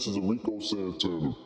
This is Rico Santana.